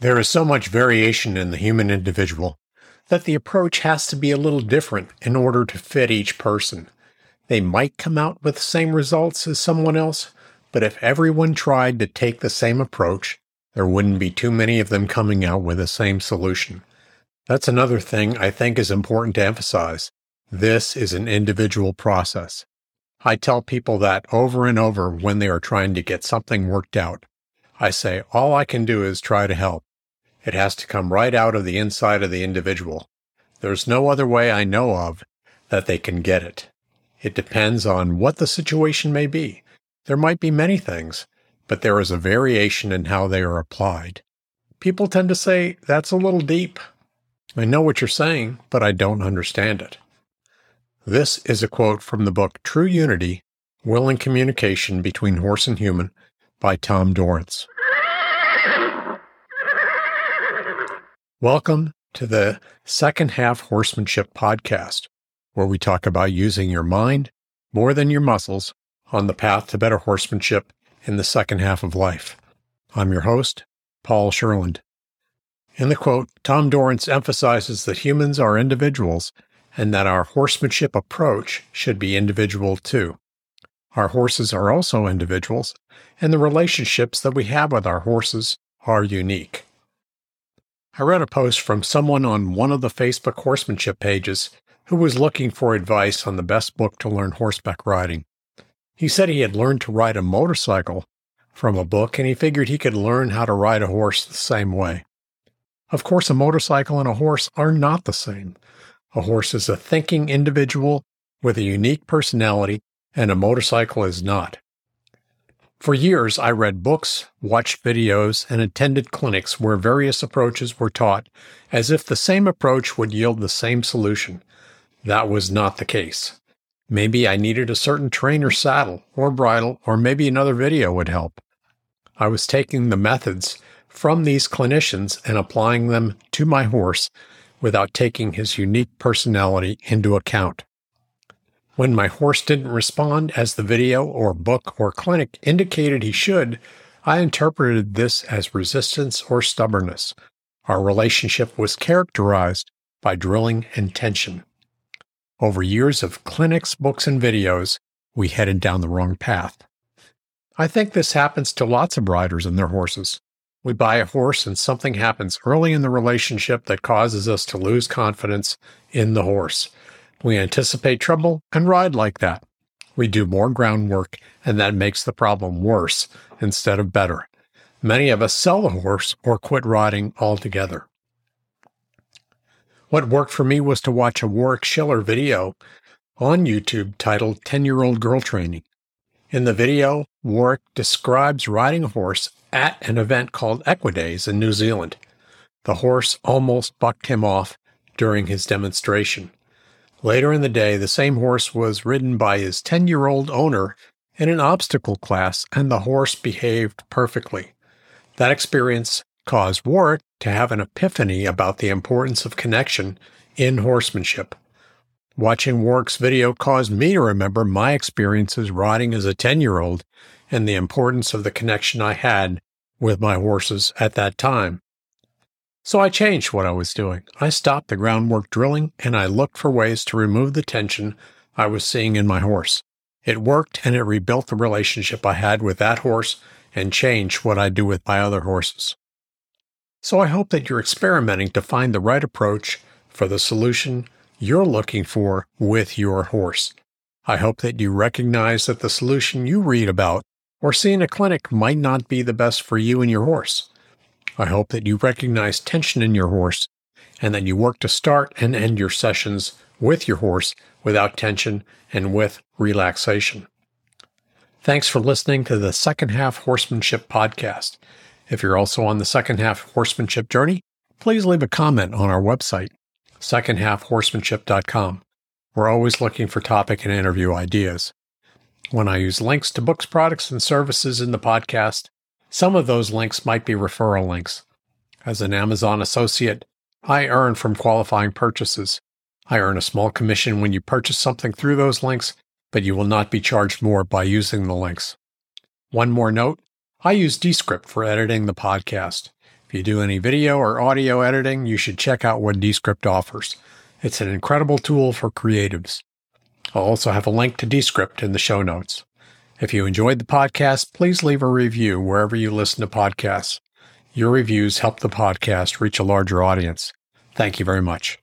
There is so much variation in the human individual that the approach has to be a little different in order to fit each person. They might come out with the same results as someone else, but if everyone tried to take the same approach, there wouldn't be too many of them coming out with the same solution. That's another thing I think is important to emphasize. This is an individual process. I tell people that over and over when they are trying to get something worked out. I say, all I can do is try to help. It has to come right out of the inside of the individual. There's no other way I know of that they can get it. It depends on what the situation may be. There might be many things, but there is a variation in how they are applied. People tend to say, that's a little deep. I know what you're saying, but I don't understand it. This is a quote from the book True Unity Willing Communication Between Horse and Human by Tom Dorrance. Welcome to the second half horsemanship podcast, where we talk about using your mind more than your muscles on the path to better horsemanship in the second half of life. I'm your host, Paul Sherland. In the quote, Tom Dorrance emphasizes that humans are individuals and that our horsemanship approach should be individual too. Our horses are also individuals, and the relationships that we have with our horses are unique. I read a post from someone on one of the Facebook horsemanship pages who was looking for advice on the best book to learn horseback riding. He said he had learned to ride a motorcycle from a book and he figured he could learn how to ride a horse the same way. Of course, a motorcycle and a horse are not the same. A horse is a thinking individual with a unique personality, and a motorcycle is not. For years, I read books, watched videos, and attended clinics where various approaches were taught as if the same approach would yield the same solution. That was not the case. Maybe I needed a certain trainer saddle or bridle, or maybe another video would help. I was taking the methods from these clinicians and applying them to my horse without taking his unique personality into account. When my horse didn't respond as the video or book or clinic indicated he should, I interpreted this as resistance or stubbornness. Our relationship was characterized by drilling and tension. Over years of clinics, books, and videos, we headed down the wrong path. I think this happens to lots of riders and their horses. We buy a horse and something happens early in the relationship that causes us to lose confidence in the horse. We anticipate trouble and ride like that. We do more groundwork, and that makes the problem worse instead of better. Many of us sell the horse or quit riding altogether. What worked for me was to watch a Warwick Schiller video on YouTube titled 10 Year Old Girl Training. In the video, Warwick describes riding a horse at an event called Equidays in New Zealand. The horse almost bucked him off during his demonstration. Later in the day, the same horse was ridden by his 10 year old owner in an obstacle class, and the horse behaved perfectly. That experience caused Warwick to have an epiphany about the importance of connection in horsemanship. Watching Warwick's video caused me to remember my experiences riding as a 10 year old and the importance of the connection I had with my horses at that time. So I changed what I was doing. I stopped the groundwork drilling and I looked for ways to remove the tension I was seeing in my horse. It worked and it rebuilt the relationship I had with that horse and changed what I do with my other horses. So I hope that you're experimenting to find the right approach for the solution you're looking for with your horse. I hope that you recognize that the solution you read about or see in a clinic might not be the best for you and your horse. I hope that you recognize tension in your horse and that you work to start and end your sessions with your horse without tension and with relaxation. Thanks for listening to the Second Half Horsemanship Podcast. If you're also on the Second Half Horsemanship journey, please leave a comment on our website, secondhalfhorsemanship.com. We're always looking for topic and interview ideas. When I use links to books, products, and services in the podcast, some of those links might be referral links. As an Amazon associate, I earn from qualifying purchases. I earn a small commission when you purchase something through those links, but you will not be charged more by using the links. One more note I use Descript for editing the podcast. If you do any video or audio editing, you should check out what Descript offers. It's an incredible tool for creatives. I'll also have a link to Descript in the show notes. If you enjoyed the podcast, please leave a review wherever you listen to podcasts. Your reviews help the podcast reach a larger audience. Thank you very much.